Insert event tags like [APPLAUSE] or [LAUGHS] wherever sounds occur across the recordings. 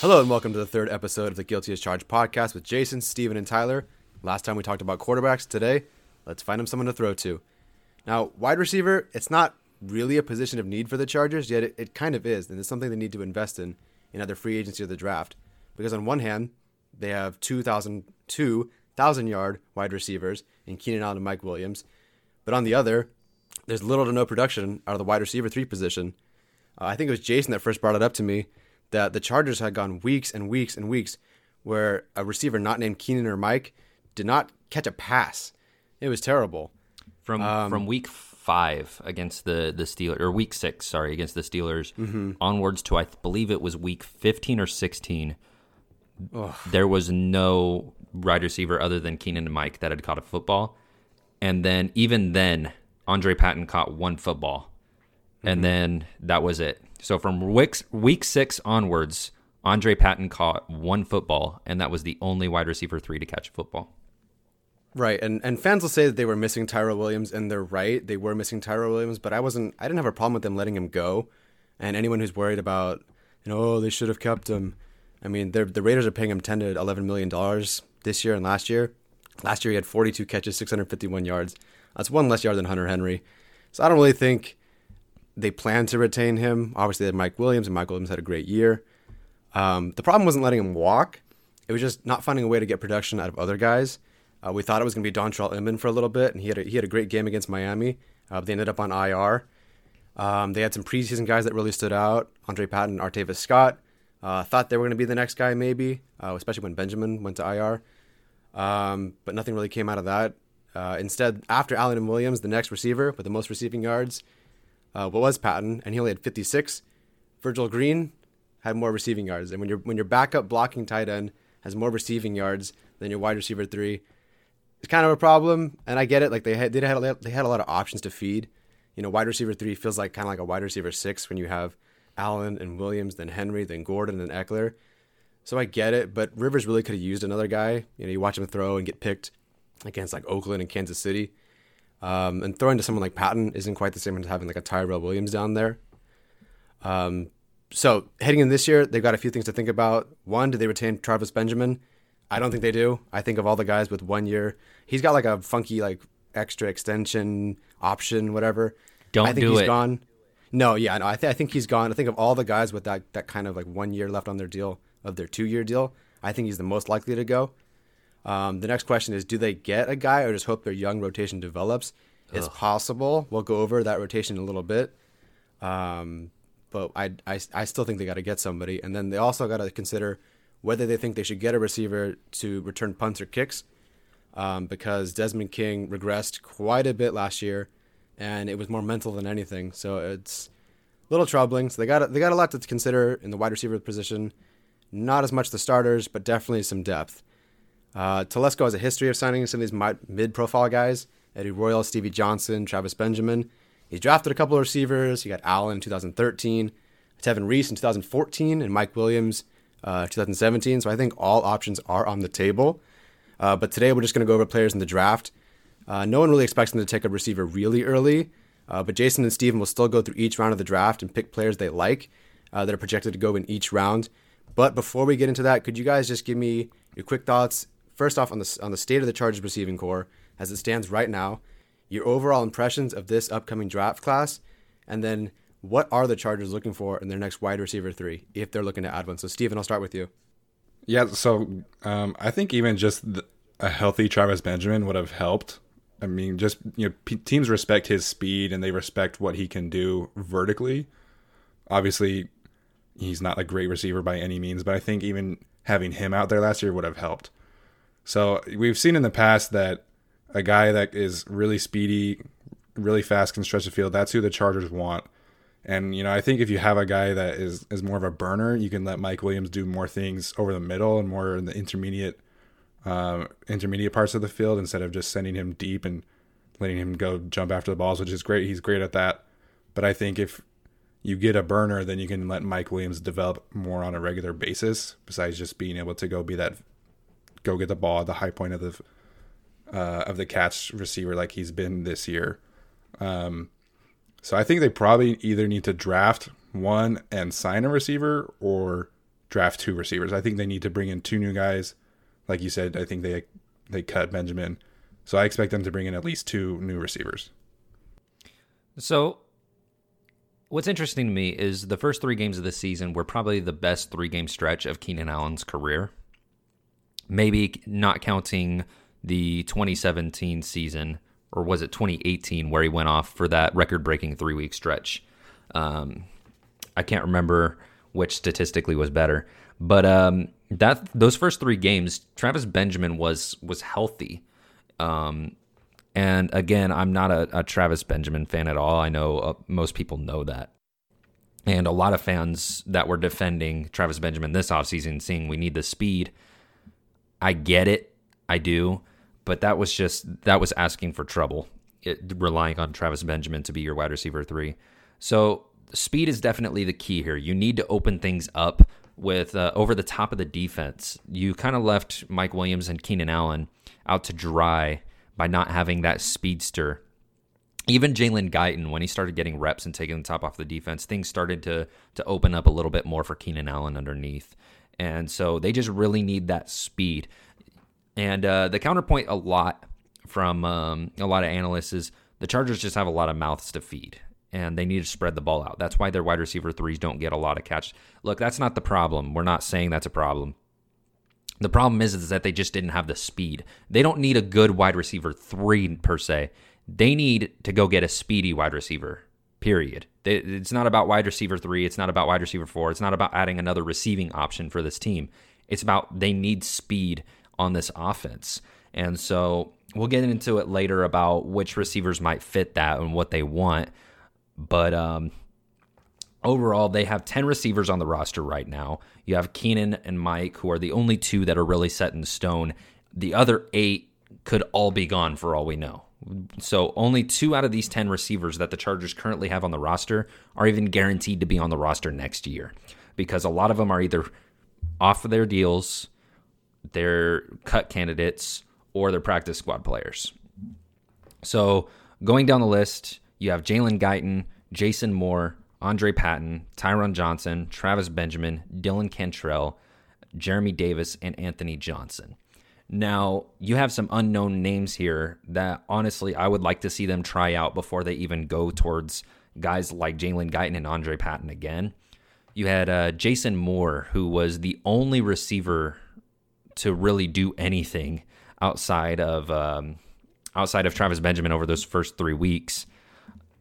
Hello and welcome to the third episode of the Guilty as Charged podcast with Jason, Steven, and Tyler. Last time we talked about quarterbacks. Today, let's find them someone to throw to. Now, wide receiver, it's not really a position of need for the Chargers, yet it, it kind of is, and it's something they need to invest in in either free agency or the draft. Because on one hand, they have 2,000 2,000 yard wide receivers in Keenan Allen and Mike Williams, but on the other, there's little to no production out of the wide receiver three position. Uh, I think it was Jason that first brought it up to me that the Chargers had gone weeks and weeks and weeks where a receiver not named Keenan or Mike did not catch a pass. It was terrible. From Um, from week five against the the Steelers or week six, sorry, against the Steelers, Mm-hmm. onwards to I believe it was week fifteen or sixteen. There was no wide receiver other than Keenan and Mike that had caught a football, and then even then, Andre Patton caught one football, Mm-hmm. and then that was it. So from week week six onwards, Andre Patton caught one football, and that was the only wide receiver three to catch a football. Right, and and fans will say that they were missing Tyrell Williams, and they're right. They were missing Tyrell Williams, but I wasn't. I didn't have a problem with them letting him go. And anyone who's worried about, you know, oh, they should have kept him. I mean, the Raiders are paying him ten to eleven million dollars this year and last year. Last year he had forty-two catches, six hundred fifty-one yards. That's one less yard than Hunter Henry. So I don't really think they plan to retain him. Obviously, they had Mike Williams, and Mike Williams had a great year. Um, the problem wasn't letting him walk; it was just not finding a way to get production out of other guys. Uh, we thought it was going to be Dontrelle Inman for a little bit, and he had a, he had a great game against Miami. Uh, they ended up on IR. Um, they had some preseason guys that really stood out: Andre Patton, Artavis Scott. Uh, thought they were going to be the next guy, maybe, uh, especially when Benjamin went to IR. Um, but nothing really came out of that. Uh, instead, after Allen and Williams, the next receiver with the most receiving yards, uh, what was Patton, and he only had 56. Virgil Green had more receiving yards, and when your when your backup blocking tight end has more receiving yards than your wide receiver three, it's kind of a problem. And I get it; like they had they had a, they had a lot of options to feed. You know, wide receiver three feels like kind of like a wide receiver six when you have Allen and Williams, then Henry, then Gordon and Ekeler. So I get it, but Rivers really could have used another guy. You know, you watch him throw and get picked against like Oakland and Kansas City. Um, and throwing to someone like Patton isn't quite the same as having like a Tyrell Williams down there. Um, so heading in this year, they've got a few things to think about. One, do they retain Travis Benjamin? I don't think they do. I think of all the guys with one year, he's got like a funky like extra extension option, whatever. Don't I think do he's it. gone. No, yeah, no, I, th- I think he's gone. I think of all the guys with that that kind of like one year left on their deal of their two year deal, I think he's the most likely to go. Um, the next question is, do they get a guy or just hope their young rotation develops? Ugh. It's possible. We'll go over that rotation in a little bit. Um, but I, I, I still think they got to get somebody. And then they also got to consider whether they think they should get a receiver to return punts or kicks um, because Desmond King regressed quite a bit last year and it was more mental than anything. So it's a little troubling. So they got, they got a lot to consider in the wide receiver position. Not as much the starters, but definitely some depth. Uh, Telesco has a history of signing some of these mid profile guys Eddie Royal, Stevie Johnson, Travis Benjamin. He's drafted a couple of receivers. He got Allen in 2013, Tevin Reese in 2014, and Mike Williams uh, 2017. So I think all options are on the table. Uh, but today we're just going to go over players in the draft. Uh, no one really expects them to take a receiver really early, uh, but Jason and Steven will still go through each round of the draft and pick players they like uh, that are projected to go in each round. But before we get into that, could you guys just give me your quick thoughts? First off, on the on the state of the Chargers receiving corps as it stands right now, your overall impressions of this upcoming draft class, and then what are the Chargers looking for in their next wide receiver three if they're looking to add one? So, Steven, I'll start with you. Yeah, so um, I think even just the, a healthy Travis Benjamin would have helped. I mean, just you know, p- teams respect his speed and they respect what he can do vertically. Obviously, he's not a great receiver by any means, but I think even having him out there last year would have helped. So we've seen in the past that a guy that is really speedy, really fast, can stretch the field. That's who the Chargers want. And you know, I think if you have a guy that is is more of a burner, you can let Mike Williams do more things over the middle and more in the intermediate uh, intermediate parts of the field instead of just sending him deep and letting him go jump after the balls, which is great. He's great at that. But I think if you get a burner, then you can let Mike Williams develop more on a regular basis, besides just being able to go be that go get the ball at the high point of the uh, of the catch receiver like he's been this year. Um, so I think they probably either need to draft one and sign a receiver or draft two receivers. I think they need to bring in two new guys. Like you said, I think they they cut Benjamin. So I expect them to bring in at least two new receivers. So what's interesting to me is the first 3 games of the season were probably the best 3-game stretch of Keenan Allen's career. Maybe not counting the 2017 season, or was it 2018, where he went off for that record breaking three week stretch. Um, I can't remember which statistically was better, but um, that those first three games, Travis Benjamin was was healthy. Um, and again, I'm not a, a, Travis Benjamin fan at all. I know uh, most people know that. And a lot of fans that were defending Travis Benjamin this offseason, saying we need the speed. I get it. I do but that was just that was asking for trouble. It, relying on Travis Benjamin to be your wide receiver three. So speed is definitely the key here. You need to open things up with uh, over the top of the defense. You kind of left Mike Williams and Keenan Allen out to dry by not having that speedster. Even Jalen Guyton, when he started getting reps and taking the top off the defense, things started to to open up a little bit more for Keenan Allen underneath. And so they just really need that speed. And uh, the counterpoint a lot from um, a lot of analysts is the Chargers just have a lot of mouths to feed and they need to spread the ball out. That's why their wide receiver threes don't get a lot of catch. Look, that's not the problem. We're not saying that's a problem. The problem is, is that they just didn't have the speed. They don't need a good wide receiver three per se. They need to go get a speedy wide receiver. Period. It's not about wide receiver three. It's not about wide receiver four. It's not about adding another receiving option for this team. It's about they need speed on this offense. And so we'll get into it later about which receivers might fit that and what they want. But um, overall, they have 10 receivers on the roster right now. You have Keenan and Mike, who are the only two that are really set in stone. The other eight could all be gone for all we know. So only two out of these 10 receivers that the Chargers currently have on the roster are even guaranteed to be on the roster next year because a lot of them are either off of their deals they're cut candidates or they're practice squad players. So going down the list, you have Jalen Guyton, Jason Moore, Andre Patton, Tyron Johnson, Travis Benjamin, Dylan Cantrell, Jeremy Davis, and Anthony Johnson. Now, you have some unknown names here that honestly I would like to see them try out before they even go towards guys like Jalen Guyton and Andre Patton again. You had uh, Jason Moore, who was the only receiver to really do anything outside of um, outside of Travis Benjamin over those first three weeks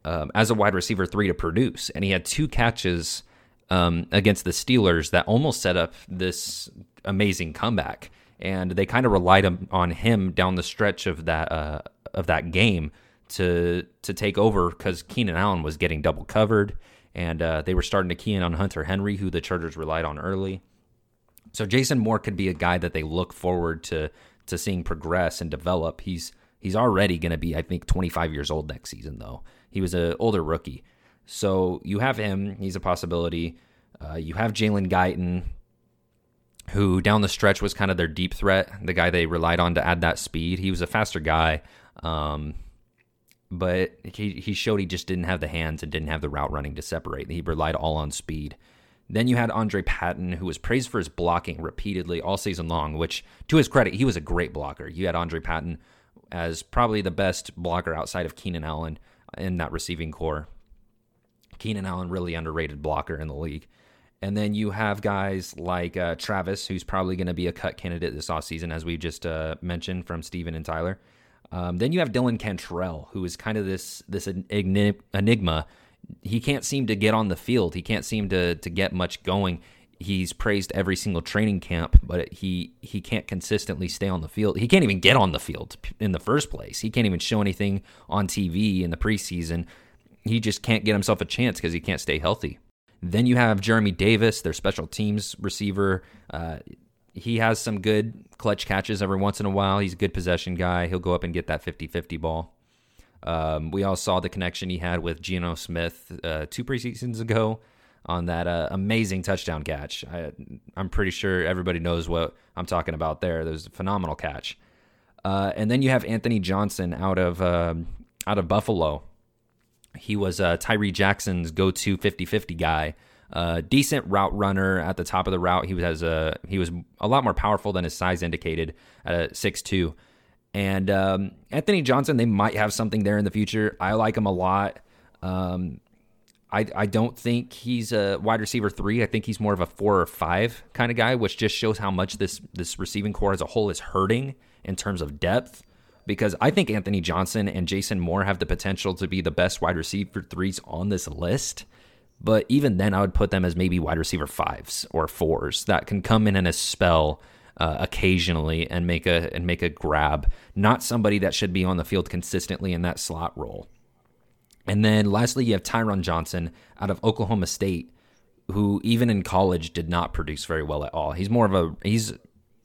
um, as a wide receiver three to produce, and he had two catches um, against the Steelers that almost set up this amazing comeback, and they kind of relied on him down the stretch of that uh, of that game to to take over because Keenan Allen was getting double covered, and uh, they were starting to key in on Hunter Henry, who the Chargers relied on early. So Jason Moore could be a guy that they look forward to to seeing progress and develop. He's he's already going to be, I think, 25 years old next season, though. He was an older rookie, so you have him. He's a possibility. Uh, you have Jalen Guyton, who down the stretch was kind of their deep threat, the guy they relied on to add that speed. He was a faster guy. Um, but he, he showed he just didn't have the hands and didn't have the route running to separate. He relied all on speed. Then you had Andre Patton, who was praised for his blocking repeatedly all season long, which, to his credit, he was a great blocker. You had Andre Patton as probably the best blocker outside of Keenan Allen in that receiving corps. Keenan Allen, really underrated blocker in the league. And then you have guys like uh, Travis, who's probably going to be a cut candidate this offseason, as we just uh, mentioned from Steven and Tyler. Um, then you have Dylan Cantrell, who is kind of this this enigma. He can't seem to get on the field. He can't seem to to get much going. He's praised every single training camp, but he he can't consistently stay on the field. He can't even get on the field in the first place. He can't even show anything on TV in the preseason. He just can't get himself a chance because he can't stay healthy. Then you have Jeremy Davis, their special teams receiver. Uh, he has some good clutch catches every once in a while. He's a good possession guy. He'll go up and get that 50 50 ball. Um, we all saw the connection he had with Geno Smith uh, two preseasons ago on that uh, amazing touchdown catch. I, am pretty sure everybody knows what I'm talking about there. There's a phenomenal catch. Uh, and then you have Anthony Johnson out of um, out of Buffalo. He was uh, Tyree Jackson's go-to 50-50 guy uh, decent route runner at the top of the route. He was a he was a lot more powerful than his size indicated at six two. And um, Anthony Johnson, they might have something there in the future. I like him a lot. Um, I, I don't think he's a wide receiver three. I think he's more of a four or five kind of guy, which just shows how much this this receiving corps as a whole is hurting in terms of depth. Because I think Anthony Johnson and Jason Moore have the potential to be the best wide receiver threes on this list. But even then, I would put them as maybe wide receiver fives or fours that can come in in a spell uh, occasionally and make a and make a grab. Not somebody that should be on the field consistently in that slot role. And then lastly, you have Tyron Johnson out of Oklahoma State, who even in college did not produce very well at all. He's more of a he's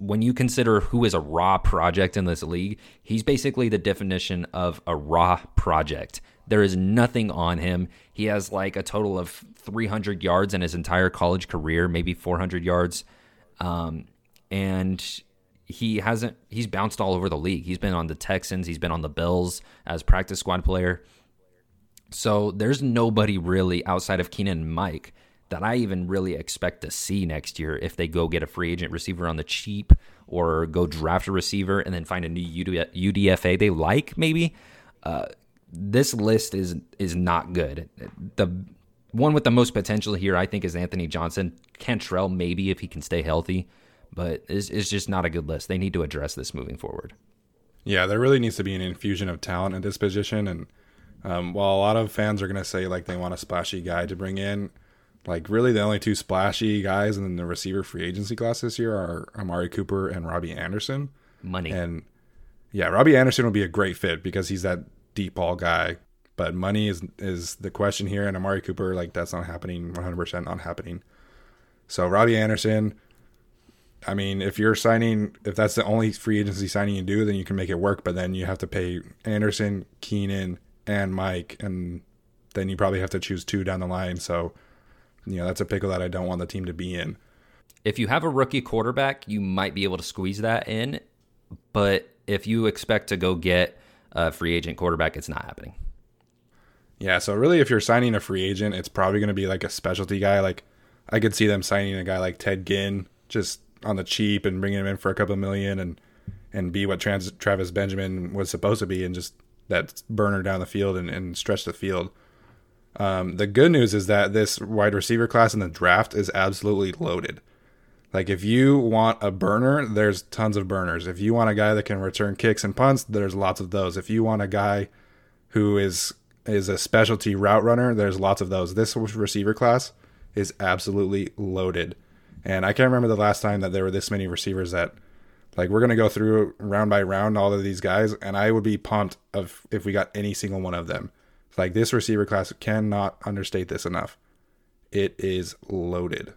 when you consider who is a raw project in this league, he's basically the definition of a raw project. There is nothing on him. He has like a total of 300 yards in his entire college career, maybe 400 yards. Um, and he hasn't, he's bounced all over the league. He's been on the Texans, he's been on the Bills as practice squad player. So there's nobody really outside of Keenan Mike that I even really expect to see next year if they go get a free agent receiver on the cheap or go draft a receiver and then find a new UDFA they like, maybe. Uh, this list is is not good. The one with the most potential here, I think, is Anthony Johnson. Cantrell, maybe if he can stay healthy, but it's, it's just not a good list. They need to address this moving forward. Yeah, there really needs to be an infusion of talent at this position. And um, while a lot of fans are going to say like they want a splashy guy to bring in, like really the only two splashy guys in the receiver free agency class this year are Amari Cooper and Robbie Anderson. Money. And yeah, Robbie Anderson would be a great fit because he's that deep ball guy. But money is is the question here, and Amari Cooper, like that's not happening, 100% not happening. So Robbie Anderson, I mean, if you're signing, if that's the only free agency signing you do, then you can make it work. But then you have to pay Anderson, Keenan, and Mike, and then you probably have to choose two down the line. So, you know, that's a pickle that I don't want the team to be in. If you have a rookie quarterback, you might be able to squeeze that in. But if you expect to go get a free agent quarterback, it's not happening. Yeah, so really, if you're signing a free agent, it's probably going to be like a specialty guy. Like I could see them signing a guy like Ted Ginn just on the cheap and bringing him in for a couple million and and be what Trans- Travis Benjamin was supposed to be and just that burner down the field and, and stretch the field. Um, the good news is that this wide receiver class in the draft is absolutely loaded. Like if you want a burner, there's tons of burners. If you want a guy that can return kicks and punts, there's lots of those. If you want a guy who is is a specialty route runner, there's lots of those. This receiver class is absolutely loaded. And I can't remember the last time that there were this many receivers that like we're gonna go through round by round all of these guys, and I would be pumped of if we got any single one of them. Like this receiver class cannot understate this enough. It is loaded.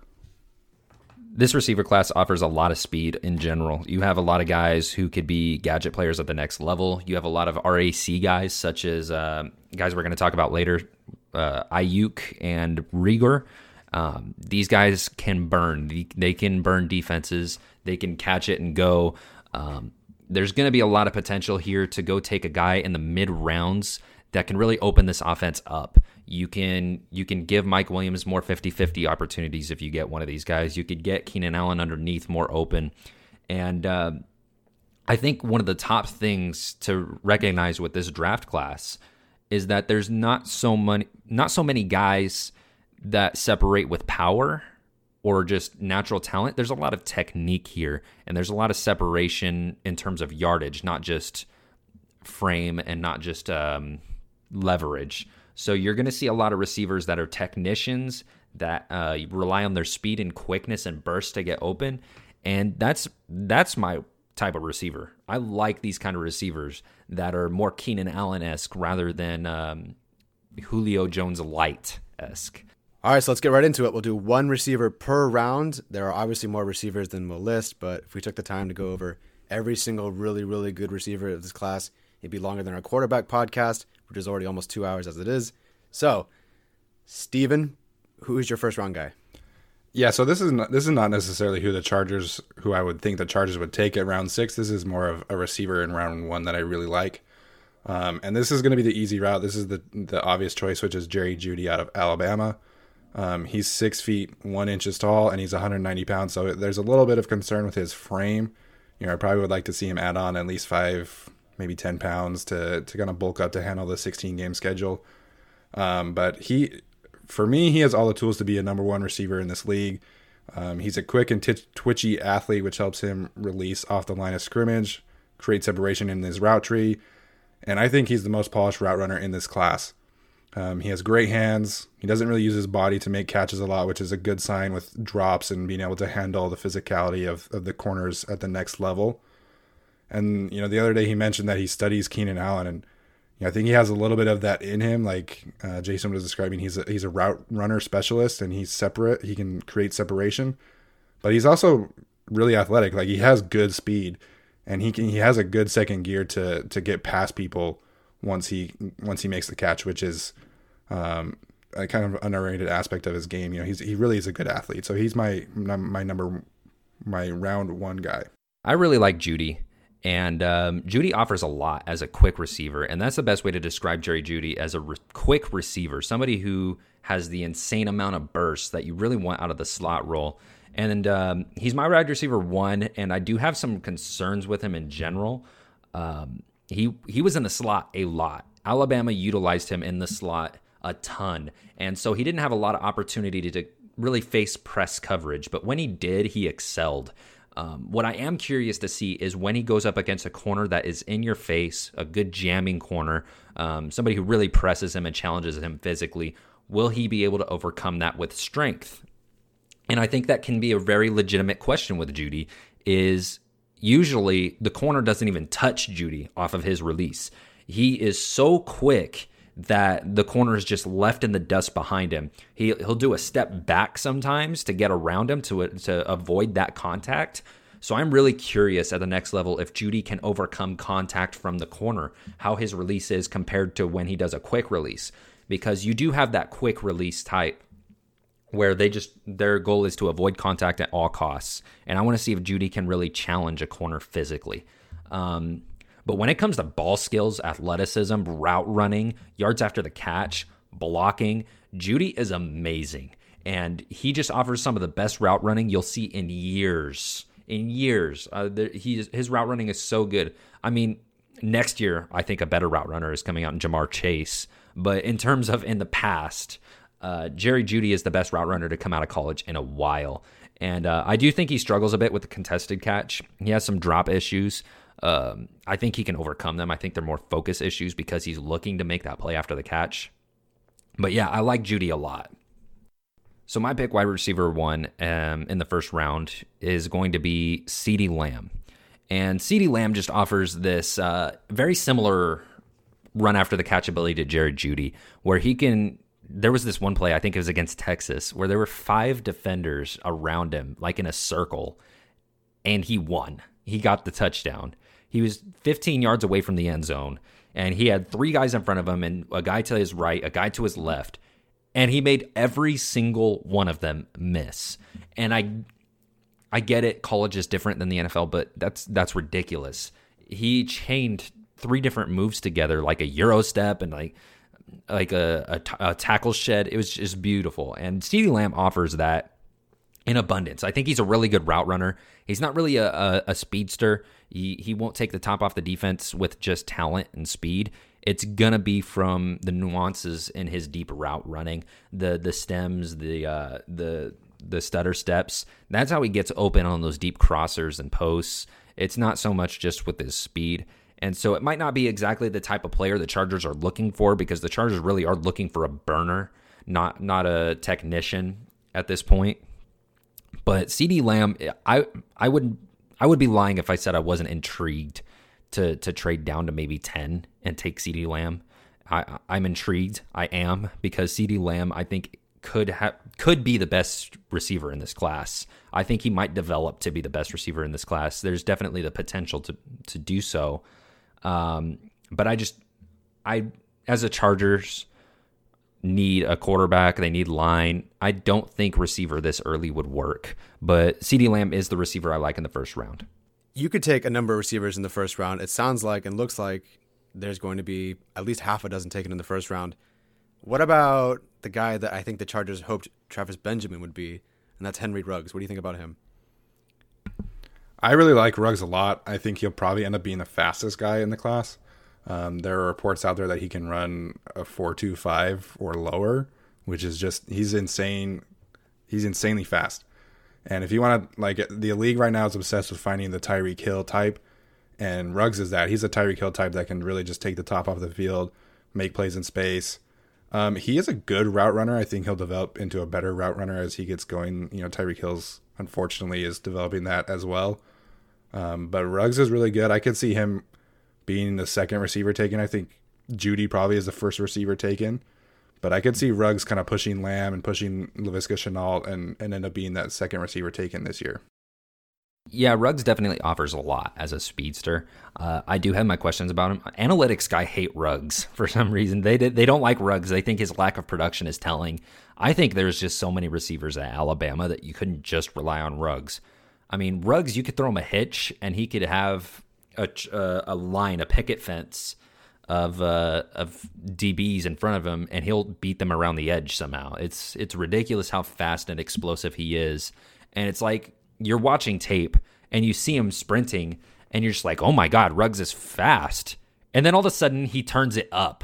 This receiver class offers a lot of speed in general. You have a lot of guys who could be gadget players at the next level. You have a lot of RAC guys, such as uh, guys we're going to talk about later, uh, Aiyuk and Reagor. Um, these guys can burn. They can burn defenses. They can catch it and go. Um, there's going to be a lot of potential here to go take a guy in the mid rounds that can really open this offense up. You can you can give Mike Williams more 50-50 opportunities if you get one of these guys. You could get Keenan Allen underneath more open. And uh, I think one of the top things to recognize with this draft class is that there's not so many not so many guys that separate with power or just natural talent. There's a lot of technique here and there's a lot of separation in terms of yardage, not just frame and not just um, leverage. So you're going to see a lot of receivers that are technicians that uh, rely on their speed and quickness and burst to get open, and that's that's my type of receiver. I like these kind of receivers that are more Keenan Allen esque rather than um, Julio Jones light esque. All right, so let's get right into it. We'll do one receiver per round. There are obviously more receivers than we'll list, but if we took the time to go over every single really, really good receiver of this class, it'd be longer than our quarterback podcast which is already almost two hours as it is. So, Steven, who is your first round guy? Yeah, so this is not, this is not necessarily who the Chargers, who I would think the Chargers would take at round six. This is more of a receiver in round one that I really like, um, and this is going to be the easy route. This is the the obvious choice, which is Jerry Jeudy out of Alabama. Um, he's six feet one inches tall, and he's 190 pounds. So there's a little bit of concern with his frame. You know, I probably would like to see him add on at least five maybe 10 pounds to, to kind of bulk up to handle the 16 game schedule. Um, but he, for me, he has all the tools to be a number one receiver in this league. Um, he's a quick and t- twitchy athlete, which helps him release off the line of scrimmage, create separation in his route tree. And I think he's the most polished route runner in this class. Um, he has great hands. He doesn't really use his body to make catches a lot, which is a good sign with drops and being able to handle the physicality of, of the corners at the next level. And you know, the other day he mentioned that he studies Keenan Allen, and you know, I think he has a little bit of that in him. Like uh, Jason was describing, he's a, he's a route runner specialist, and he's separate. He can create separation, but he's also really athletic. Like he has good speed, and he can he has a good second gear to to get past people once he once he makes the catch, which is um, a kind of underrated aspect of his game. You know, he's he really is a good athlete. So he's my my number my round one guy. I really like Jeudy. And um, Jeudy offers a lot as a quick receiver, and that's the best way to describe Jerry Jeudy as a re- quick receiver, somebody who has the insane amount of bursts that you really want out of the slot role. And um, he's my wide receiver one, and I do have some concerns with him in general. Um, he he was in the slot a lot. Alabama utilized him in the slot a ton, and so he didn't have a lot of opportunity to, to really face press coverage. But when he did, he excelled. Um, what I am curious to see is when he goes up against a corner that is in your face, a good jamming corner, um, somebody who really presses him and challenges him physically, will he be able to overcome that with strength? And I think that can be a very legitimate question with Jeudy Is usually the corner doesn't even touch Jeudy off of his release. He is so quick that the corner is just left in the dust behind him. He he'll do a step back sometimes to get around him to to avoid that contact. So I'm really curious at the next level if Jeudy can overcome contact from the corner, how his release is compared to when he does a quick release because you do have that quick release type where they just their goal is to avoid contact at all costs. And I want to see if Jeudy can really challenge a corner physically. Um, but when it comes to ball skills, athleticism, route running, yards after the catch, blocking, Jeudy is amazing. And he just offers some of the best route running you'll see in years. In years. Uh, there, his route running is so good. I mean, next year, I think a better route runner is coming out in Ja'Marr Chase. But in terms of in the past, uh, Jerry Jeudy is the best route runner to come out of college in a while. And uh, I do think he struggles a bit with the contested catch. He has some drop issues. Um, I think he can overcome them. I think they're more focus issues because he's looking to make that play after the catch. But yeah, I like Jeudy a lot. So my pick wide receiver one um, in the first round is going to be CeeDee Lamb. And CeeDee Lamb just offers this uh, very similar run after the catch ability to Jared Jeudy, where he can. There was this one play, I think it was against Texas, where there were five defenders around him, like in a circle, and he won. He got the touchdown. He was 15 yards away from the end zone, and he had three guys in front of him, and a guy to his right, a guy to his left, and he made every single one of them miss. And I I get it, college is different than the NFL, but that's that's ridiculous. He chained three different moves together, like a euro step and like like a, a, tackle shed. It was just beautiful, and CeeDee Lamb offers that in abundance. I think he's a really good route runner. He's not really a, a, a speedster. He he won't take the top off the defense with just talent and speed it's gonna be from the nuances in his deep route running, the the stems, the uh, the the stutter steps. That's how he gets open on those deep crossers and posts. It's not so much just with his speed. And so it might not be exactly the type of player the Chargers are looking for because the Chargers really are looking for a burner, not not a technician at this point. But CeeDee Lamb, I I would I would be lying if I said I wasn't intrigued to to trade down to maybe 10 and take CeeDee Lamb. I, I'm intrigued. I am because CeeDee Lamb, I think, could have could be the best receiver in this class. I think he might develop to be the best receiver in this class. There's definitely the potential to to do so. Um, but I just I as a Chargers need a quarterback, they need line. I don't think receiver this early would work. But CeeDee Lamb is the receiver I like in the first round you could take a number of receivers in the first round. It sounds like and looks like there's going to be at least half a dozen taken in the first round. What about the guy that I think the Chargers hoped Travis Benjamin would be, and that's Henry Ruggs? What do you think about him? I really like Ruggs a lot. I think he'll probably end up being the fastest guy in the class. Um, there are reports out there that he can run a four-two-five or lower, which is just he's insane. He's insanely fast. And if you want to, like, the league right now is obsessed with finding the Tyreek Hill type, and Ruggs is that. He's a Tyreek Hill type that can really just take the top off the field, make plays in space. Um, he is a good route runner. I think he'll develop into a better route runner as he gets going. You know, Tyreek Hill's unfortunately is developing that as well. Um, but Ruggs is really good. I could see him being the second receiver taken. I think Jeudy probably is the first receiver taken. But I could see Ruggs kind of pushing Lamb and pushing Laviska Shenault and, and end up being that second receiver taken this year. Yeah, Ruggs definitely offers a lot as a speedster. Uh, I do have my questions about him. Analytics guy hate Ruggs [LAUGHS] for some reason. They they don't like Ruggs. They think his lack of production is telling. I think there's just so many receivers at Alabama that you couldn't just rely on Ruggs. I mean, Ruggs, you could throw him a hitch and he could have a, a line, a picket fence of uh, of DBs in front of him, and he'll beat them around the edge somehow. It's it's ridiculous how fast and explosive he is, and it's like you're watching tape and you see him sprinting, and you're just like, oh my god, Ruggs is fast, and then all of a sudden he turns it up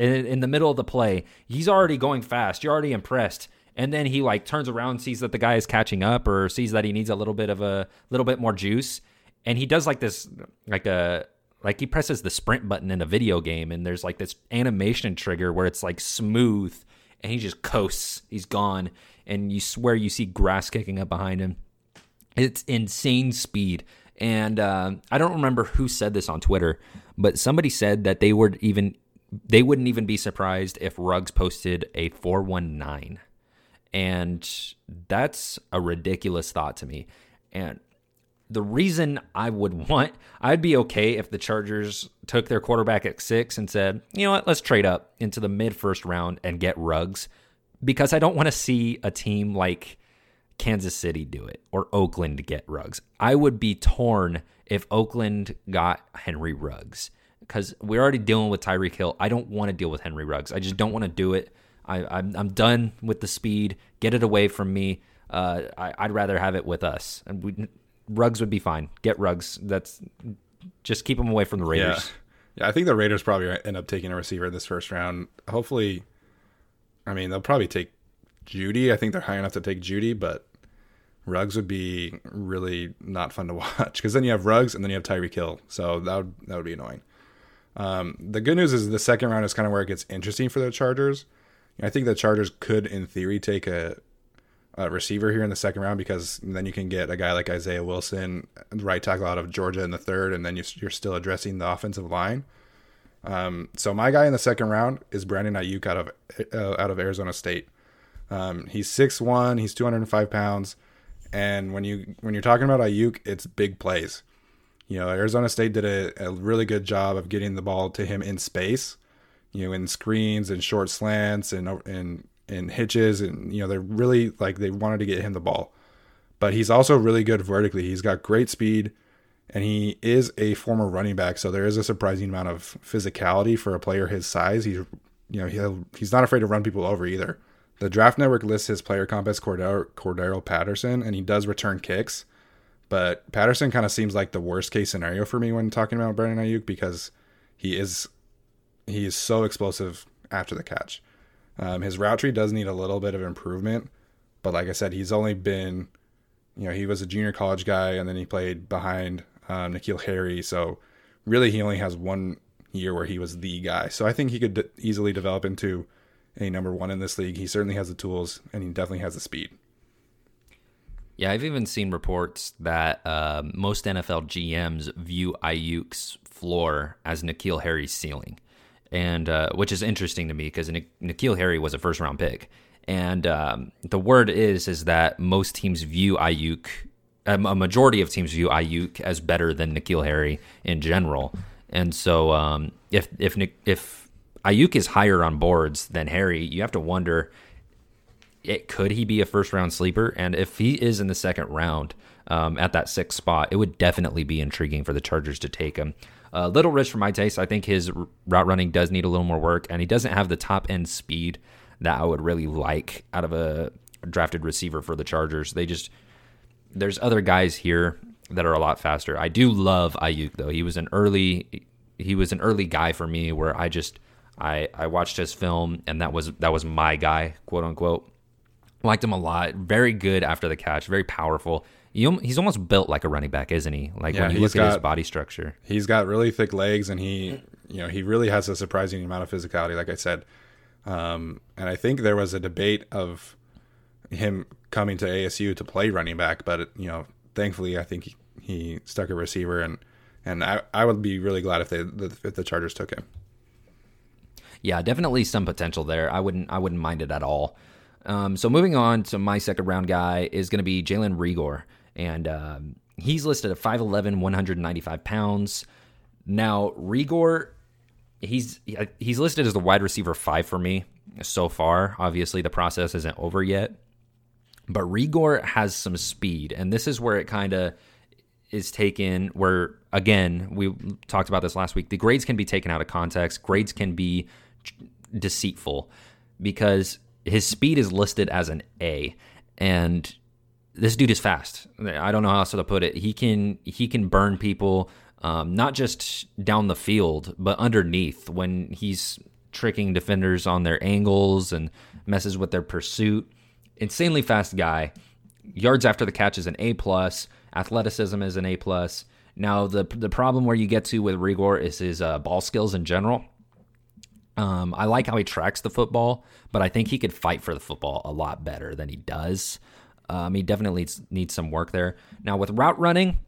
in the middle of the play. He's already going fast. You're already impressed. And then he like turns around, sees that the guy is catching up, or sees that he needs a little bit of a little bit more juice, and he does like this, like a like he presses the sprint button in a video game and there's like this animation trigger where it's like smooth and he just coasts. He's gone. And you swear you see grass kicking up behind him it's insane speed. And uh, i don't remember who said this on twitter but somebody said that they would even they wouldn't even be surprised if Ruggs posted a 419 and that's a ridiculous thought to me. And the reason I would want, I'd be okay if the Chargers took their quarterback at six and said, you know what, let's trade up into the mid first round and get Ruggs because I don't want to see a team like Kansas City do it or Oakland get Ruggs. I would be torn if Oakland got Henry Ruggs because we're already dealing with Tyreek Hill. I don't want to deal with Henry Ruggs. I just don't want to do it. I, I'm, I'm done with the speed. Get it away from me. Uh, I, would rather have it with us. And we, Ruggs would be fine. Get Ruggs. That's just keep them away from the Raiders. Yeah. yeah, I think the Raiders probably end up taking a receiver this first round. Hopefully, I mean they'll probably take Jeudy. I think they're high enough to take Jeudy, but Ruggs would be really not fun to [LAUGHS] watch because then you have Ruggs and then you have Tyreek Hill, so that would that would be annoying. Um, the good news is the second round is kind of where it gets interesting for the Chargers. I think the Chargers could, in theory, take a, receiver here in the second round because then you can get a guy like Isaiah Wilson, right tackle out of Georgia in the third, and then you're still addressing the offensive line. Um, so my guy in the second round is Brandon Aiyuk out of uh, out of Arizona State. Um, he's six one. He's two hundred and five pounds. And when you when you're talking about Aiyuk, it's big plays. You know, Arizona State did a, a really good job of getting the ball to him in space. You know, in screens and short slants and and and hitches, and you know they're really like they wanted to get him the ball. But he's also really good vertically. He's got great speed and he is a former running back, so there is a surprising amount of physicality for a player his size. He's you know he he's not afraid to run people over either. The Draft Network lists his player comp as Cordarrelle, Cordarrelle Patterson, and he does return kicks. But Patterson kind of seems like the worst case scenario for me when talking about Brandon Aiyuk because he is he is so explosive after the catch. Um, his route tree does need a little bit of improvement, but like I said, he's only been you know he was a junior college guy and then he played behind um, N'Keal Harry. So really, he only has one year where he was the guy. So I think he could d- easily develop into a number one in this league. He certainly has the tools, and he definitely has the speed. Yeah, I've even seen reports that uh, most NFL GMs view Aiyuk's floor as N'Keal Harry's ceiling, and uh, which is interesting to me because N'Keal Harry was a first round pick, and um, the word is is that most teams view Aiyuk um, a majority of teams view Aiyuk as better than N'Keal Harry in general. And so um, if if if Aiyuk is higher on boards than Harry, you have to wonder it could he be a first round sleeper? And if he is in the second round um, at that sixth spot, it would definitely be intriguing for the Chargers to take him. A uh, little rich for my taste. I think his route running does need a little more work, and he doesn't have the top end speed that I would really like out of a drafted receiver for the Chargers. They just there's other guys here that are a lot faster. I do love Aiyuk though. He was an early he was an early guy for me where I just I I watched his film and that was that was my guy, quote unquote. Liked him a lot. Very good after the catch. Very powerful. He's almost built like a running back, isn't he? Like yeah, when you look got, at his body structure. He's got really thick legs, and he, you know, he really has a surprising amount of physicality. Like I said, um, and I think there was a debate of him coming to ASU to play running back, but you know, thankfully, I think he, he stuck a receiver, and and I, I would be really glad if they if the Chargers took him. Yeah, definitely some potential there. I wouldn't I wouldn't mind it at all. Um, so moving on to my second round guy is going to be Jalen Reagor, and um, he's listed at 5'11", 195 pounds. Now Reagor, he's he's listed as the wide receiver five for me so far. Obviously, the process isn't over yet. But Reagor has some speed, and this is where it kind of is taken where again we talked about this last week the grades can be taken out of context grades can be deceitful because his speed is listed as an a and this dude is fast i don't know how else to put it he can he can burn people um, not just down the field but underneath when he's tricking defenders on their angles and messes with their pursuit insanely fast guy. Yards after the catch is an A plus. Athleticism is an A plus. Now the the problem where you get to with Reagor is his uh, ball skills in general. Um, I like how he tracks the football, but I think he could fight for the football a lot better than he does. Um, he definitely needs, some work there. Now with route running,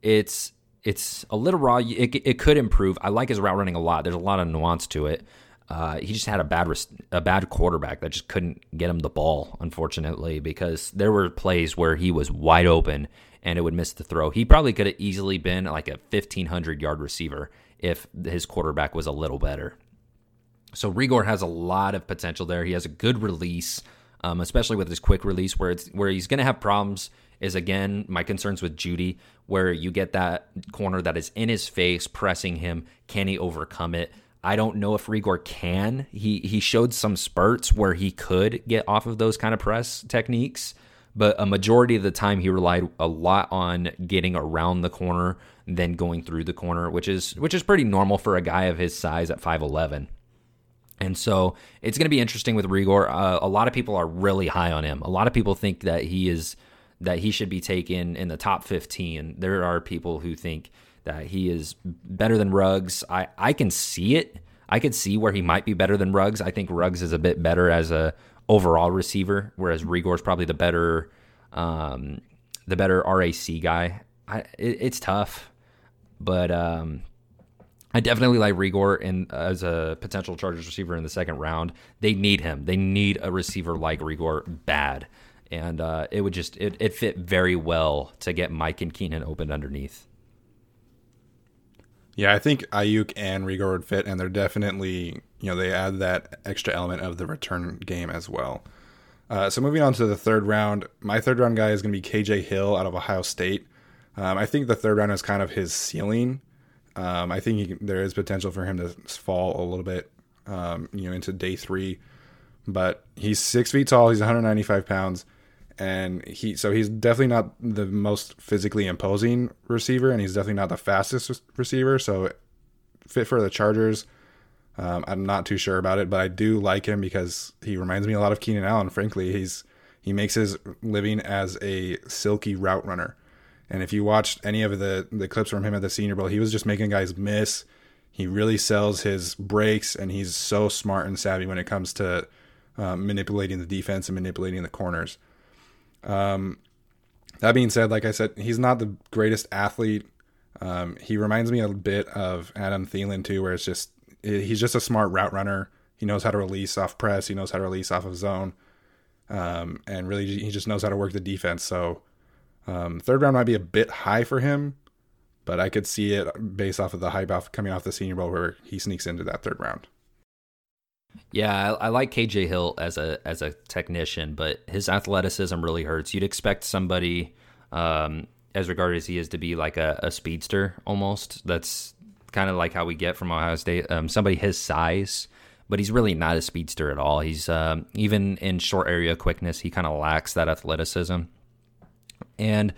it's it's a little raw. It, it could improve. I like his route running a lot. There's a lot of nuance to it. Uh, he just had a bad a bad quarterback that just couldn't get him the ball, unfortunately, because there were plays where he was wide open and it would miss the throw. He probably could have easily been like a 1500 yard receiver if his quarterback was a little better. So Reagor has a lot of potential there. He has a good release, um, especially with his quick release, where it's where he's going to have problems. Is again my concerns with Jeudy, where you get that corner that is in his face, pressing him. Can he overcome it? I don't know if Reagor can. He he showed some spurts where he could get off of those kind of press techniques, but a majority of the time he relied a lot on getting around the corner than going through the corner, which is which is pretty normal for a guy of his size at 5'11. And so it's going to be interesting with Reagor. Uh, a lot of people are really high on him. A lot of people think that he is that he should be taken in the top 15. There are people who think that he is better than Ruggs. I, I can see it. I could see where he might be better than Ruggs. I think Ruggs is a bit better as a overall receiver, whereas Reagor is probably the better um, the better RAC guy. I, it, it's tough, but um, I definitely like Reagor in as a potential Chargers receiver in the second round. They need him. They need a receiver like Reagor bad, and uh, it would just it, it fit very well to get Mike and Keenan open underneath. Yeah, I think Aiyuk and Rigor would fit, and they're definitely you know they add that extra element of the return game as well. Uh, so moving on to the third round, my third round guy is going to be KJ Hill out of Ohio State. Um, I think the third round is kind of his ceiling um, I think he, there is potential for him to fall a little bit, um, you know, into day three. But he's six feet tall. He's 195 pounds, and he so he's definitely not the most physically imposing receiver, and he's definitely not the fastest receiver. So fit for the Chargers. Um, I'm not too sure about it, but I do like him because he reminds me a lot of Keenan Allen. Frankly, he's he makes his living as a silky route runner. And if you watched any of the the clips from him at the Senior Bowl, he was just making guys miss. He really sells his breaks, and he's so smart and savvy when it comes to um, manipulating the defense and manipulating the corners. Um, that being said, like I said, he's not the greatest athlete. Um, he reminds me a bit of Adam Thielen too, where it's just he's just a smart route runner. He knows how to release off press. He knows how to release off of zone, um, and really he just knows how to work the defense. So um, third round might be a bit high for him, but I could see it based off of the hype off coming off the Senior Bowl where he sneaks into that third round. Yeah, I, I, like KJ Hill as a as a technician, but his athleticism really hurts. You'd expect somebody um, as regarded as he is to be like a, a speedster almost. That's kind of like how we get from Ohio State. Um, somebody his size, but he's really not a speedster at all. He's um, even in short area quickness, he kind of lacks that athleticism. And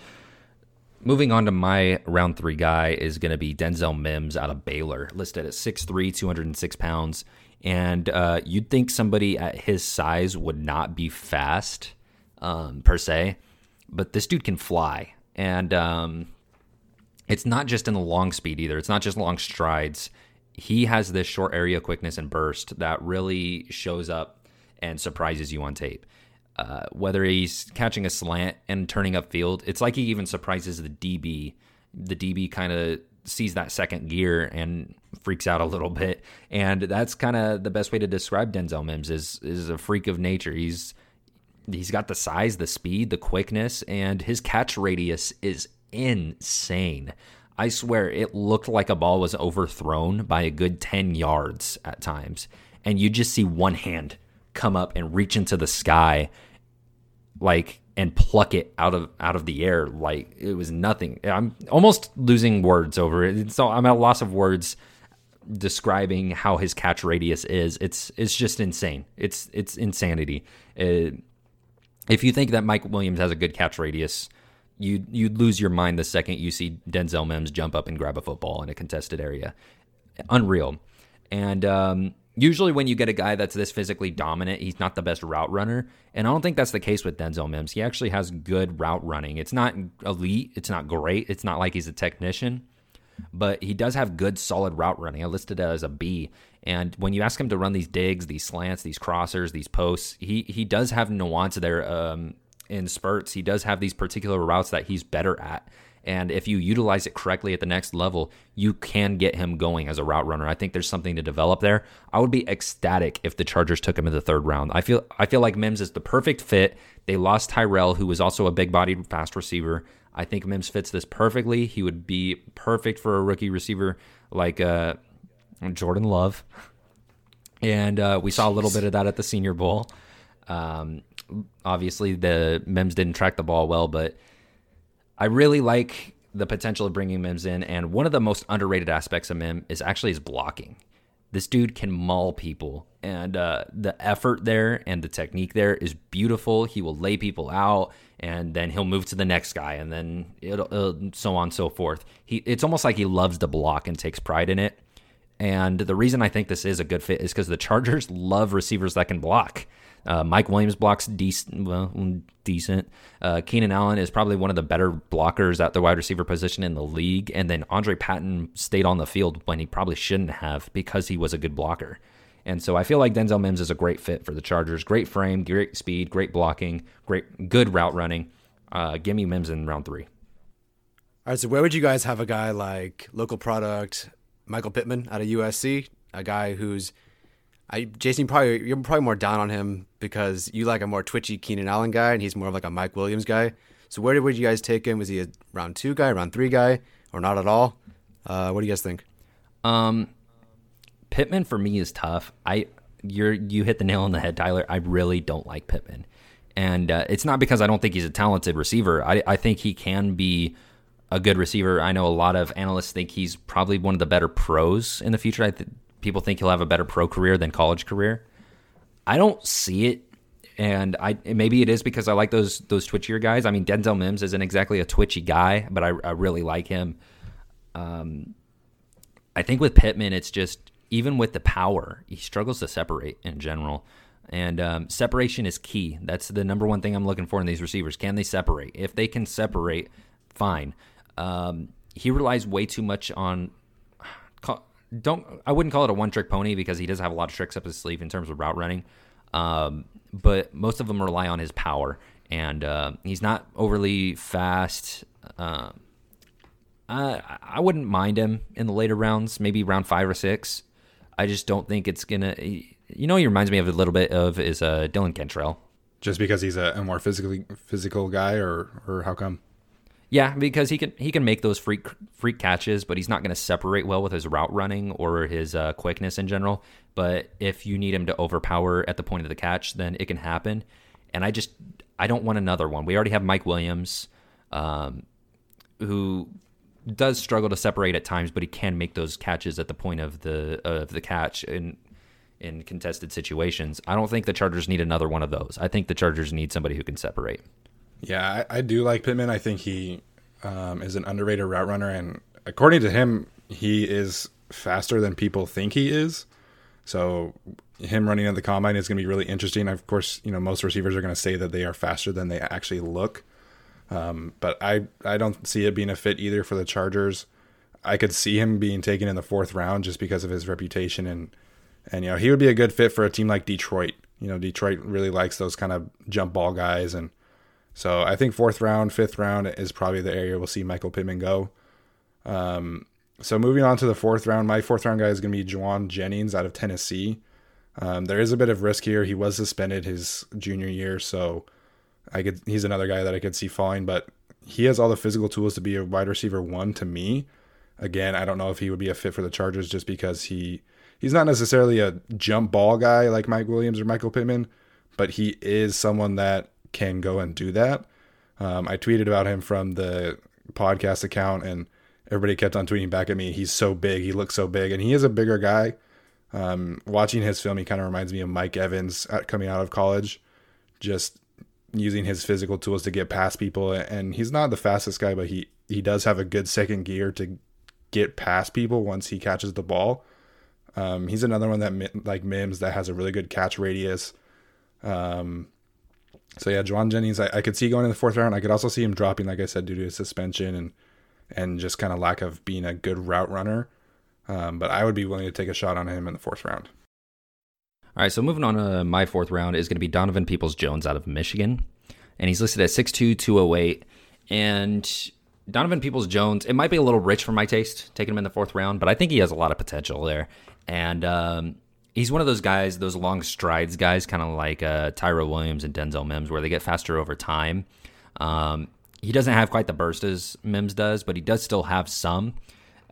moving on to my round three guy is going to be Denzel Mims out of Baylor, listed at 6'3, 206 pounds. And uh, you'd think somebody at his size would not be fast um, per se, but this dude can fly. And um, it's not just in the long speed either, it's not just long strides. He has this short area quickness and burst that really shows up and surprises you on tape. Uh, whether he's catching a slant and turning upfield, it's like he even surprises the DB. The DB kind of sees that second gear and freaks out a little bit, and that's kind of the best way to describe Denzel Mims is is a freak of nature. He's he's got the size, the speed, the quickness, and his catch radius is insane. I swear it looked like a ball was overthrown by a good 10 yards at times. And you just see one hand come up and reach into the sky like and pluck it out of out of the air like it was nothing. I'm almost losing words over it. So I'm at a loss of words describing how his catch radius is. It's it's just insane. It's it's insanity. It, uh, if you think that Mike Williams has a good catch radius, you you'd lose your mind the second you see Denzel Mims jump up and grab a football in a contested area. Unreal. And um, usually when you get a guy that's this physically dominant, he's not the best route runner. And I don't think that's the case with Denzel Mims. He actually has good route running. It's not elite, it's not great, it's not like he's a technician, but he does have good solid route running. I listed it as a B. And when you ask him to run these digs, these slants, these crossers, these posts, he he does have nuance there um, in spurts. He does have these particular routes that he's better at. And if you utilize it correctly at the next level, you can get him going as a route runner. I think there's something to develop there. I would be ecstatic if the Chargers took him in the third round. I feel I feel like Mims is the perfect fit. They lost Tyrell, who was also a big-bodied fast receiver. I think Mims fits this perfectly. He would be perfect for a rookie receiver like uh, Jordan Love. And uh, we saw a little bit of that at the Senior Bowl. Um, obviously, the Mims didn't track the ball well, but I really like the potential of bringing Mims in, and one of the most underrated aspects of Mim is actually his blocking. This dude can maul people, and uh, the effort there and the technique there is beautiful. He will lay people out, and then he'll move to the next guy, and then it'll, it'll so on and so forth. He, it's almost like he loves to block and takes pride in it. And the reason I think this is a good fit is because the Chargers [LAUGHS] love receivers that can block. Uh, Mike Williams blocks decent, well, decent. Uh, Keenan Allen is probably one of the better blockers at the wide receiver position in the league. And then Andre Patton stayed on the field when he probably shouldn't have because he was a good blocker. And so I feel like Denzel Mims is a great fit for the Chargers. Great frame, great speed, great blocking, great good route running. Uh, give me Mims in round three. All right, so where would you guys have a guy like local product Michael Pittman out of USC, a guy who's I Jason, probably you're probably more down on him because you like a more twitchy Keenan Allen guy, and he's more of like a Mike Williams guy. So where would you guys take him? Was he a round two guy, round three guy, or not at all? Uh, what do you guys think? Um, Pittman for me is tough. I you're you hit the nail on the head, Tyler. I really don't like Pittman, and uh, it's not because I don't think he's a talented receiver. I I think he can be a good receiver. I know a lot of analysts think he's probably one of the better pros in the future. I th- people think he'll have a better pro career than college career. I don't see it, and I maybe it is because I like those those twitchier guys. I mean, Denzel Mims isn't exactly a twitchy guy, but I, I really like him. Um, I think with Pittman, it's just even with the power, he struggles to separate in general. And um, separation is key. That's the number one thing I'm looking for in these receivers. Can they separate? If they can separate, fine. Um, he relies way too much on. Don't I wouldn't call it a one trick pony because he does have a lot of tricks up his sleeve in terms of route running, um, but most of them rely on his power, and uh, he's not overly fast. Uh, I I wouldn't mind him in the later rounds, maybe round five or six. I just don't think it's gonna. You know, he reminds me of a little bit of is uh, Dylan Cantrell. Just because he's a, a more physically physical guy, or or how come? Yeah, because he can he can make those freak freak catches, but he's not going to separate well with his route running or his uh, quickness in general. But if you need him to overpower at the point of the catch, then it can happen. And I just I don't want another one. We already have Mike Williams, um, who does struggle to separate at times, but he can make those catches at the point of the of the catch in in contested situations. I don't think the Chargers need another one of those. I think the Chargers need somebody who can separate. Yeah, I, I do like Pittman. I think he um, is an underrated route runner, and according to him, he is faster than people think he is. So him running at the combine is going to be really interesting. Of course, you know most receivers are going to say that they are faster than they actually look, um, but I I don't see it being a fit either for the Chargers. I could see him being taken in the fourth round just because of his reputation and and you know he would be a good fit for a team like Detroit. You know Detroit really likes those kind of jump ball guys and so I think fourth round, fifth round is probably the area we'll see Michael Pittman go. Um, so moving on to the fourth round, my fourth round guy is going to be Jauan Jennings out of Tennessee. Um, there is a bit of risk here. He was suspended his junior year, so I could he's another guy that I could see falling, but he has all the physical tools to be a wide receiver one to me. Again, I don't know if he would be a fit for the Chargers just because he he's not necessarily a jump ball guy like Mike Williams or Michael Pittman, but he is someone that can go and do that. Um, I tweeted about him from the podcast account, and everybody kept on tweeting back at me. He's so big. He looks so big, and he is a bigger guy. Um, watching his film, he kind of reminds me of Mike Evans at, coming out of college, just using his physical tools to get past people. And he's not the fastest guy, but he he does have a good second gear to get past people once he catches the ball. Um, he's another one that like Mims that has a really good catch radius. Um, so yeah, Jauan Jennings, I, I, could see going in the fourth round. I could also see him dropping, like I said, due to his suspension and and just kind of lack of being a good route runner. Um, but I would be willing to take a shot on him in the fourth round. All right, so moving on to my fourth round is going to be Donovan Peoples Jones out of Michigan, and he's listed at 6'2", 208. And Donovan Peoples Jones, it might be a little rich for my taste, taking him in the fourth round, but I think he has a lot of potential there. And um, he's one of those guys, those long strides guys, kind of like uh, Tyrell Williams and Denzel Mims, where they get faster over time. Um, he doesn't have quite the burst as Mims does, but he does still have some.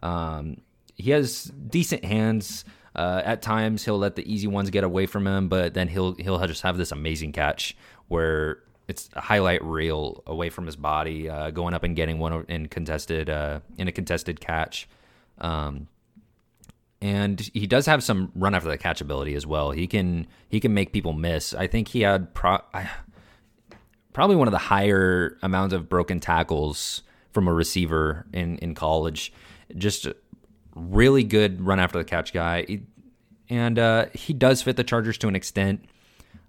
Um, he has decent hands. Uh, at times, he'll let the easy ones get away from him, but then he'll he'll just have this amazing catch where it's a highlight reel away from his body, uh, going up and getting one in contested uh, in a contested catch. Um, and he does have some run after the catch ability as well. He can he can make people miss. I think he had pro, I, probably one of the higher amounts of broken tackles from a receiver in in college. Just really good run after the catch guy, and uh, he does fit the Chargers to an extent.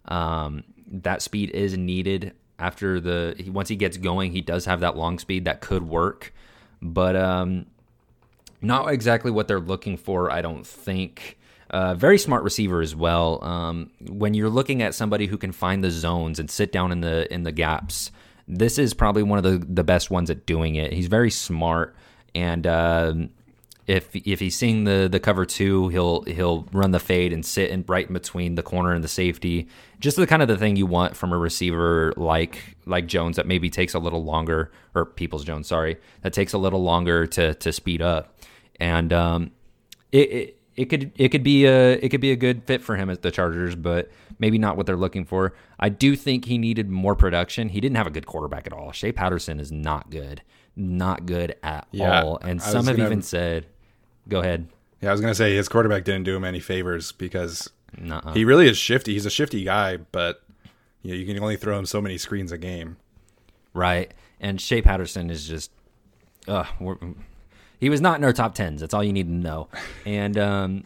Um, that speed is needed after the once he gets going. He does have that long speed that could work, but um, not exactly what they're looking for. I don't think. Uh, very smart receiver as well. Um, when you're looking at somebody who can find the zones and sit down in the in the gaps, this is probably one of the the best ones at doing it. He's very smart, and uh, if if he's seeing the the cover two, he'll he'll run the fade and sit in right in between the corner and the safety. Just the kind of the thing you want from a receiver like like Jones that maybe takes a little longer, or Peoples Jones, sorry, that takes a little longer to to speed up, and um, it, it it could it could be a it could be a good fit for him at the Chargers, but maybe not what they're looking for. I do think he needed more production. He didn't have a good quarterback at all. Shea Patterson is not good, not good at yeah, all. And some have gonna, even said, "Go ahead." Yeah, I was gonna say his quarterback didn't do him any favors because Nuh-uh. he really is shifty. He's a shifty guy, but you know, you can only throw him so many screens a game. Right, and Shea Patterson is just, uh, he was not in our top tens. That's all you need to know. And um,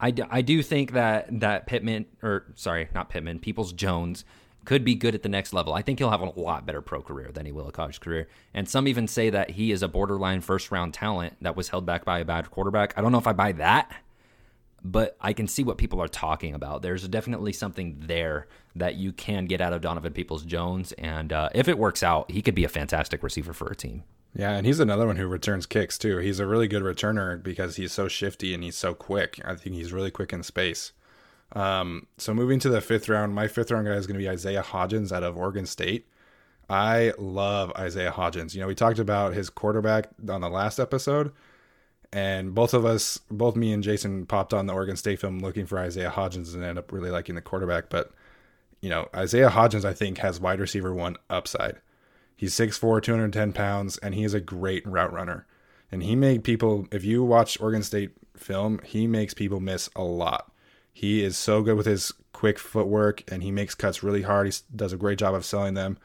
I, I do think that that Pittman or sorry, not Pittman, Peoples Jones could be good at the next level. I think he'll have a lot better pro career than he will a college career. And some even say that he is a borderline first round talent that was held back by a bad quarterback. I don't know if I buy that, but I can see what people are talking about. There's definitely something there that you can get out of Donovan Peoples Jones. And uh, if it works out, he could be a fantastic receiver for a team. Yeah, and he's another one who returns kicks too. He's a really good returner because he's so shifty and he's so quick. I think he's really quick in space. Um, so moving to the fifth round, my fifth round guy is going to be Isaiah Hodgins out of Oregon State. I love Isaiah Hodgins. You know, we talked about his quarterback on the last episode, and both of us, both me and Jason, popped on the Oregon State film looking for Isaiah Hodgins and ended up really liking the quarterback. But you know, Isaiah Hodgins, I think, has wide receiver one upside. He's 6'4, 210 pounds, and he is a great route runner. And he made people, if you watch Oregon State film, he makes people miss a lot. He is so good with his quick footwork and he makes cuts really hard. He does a great job of selling them.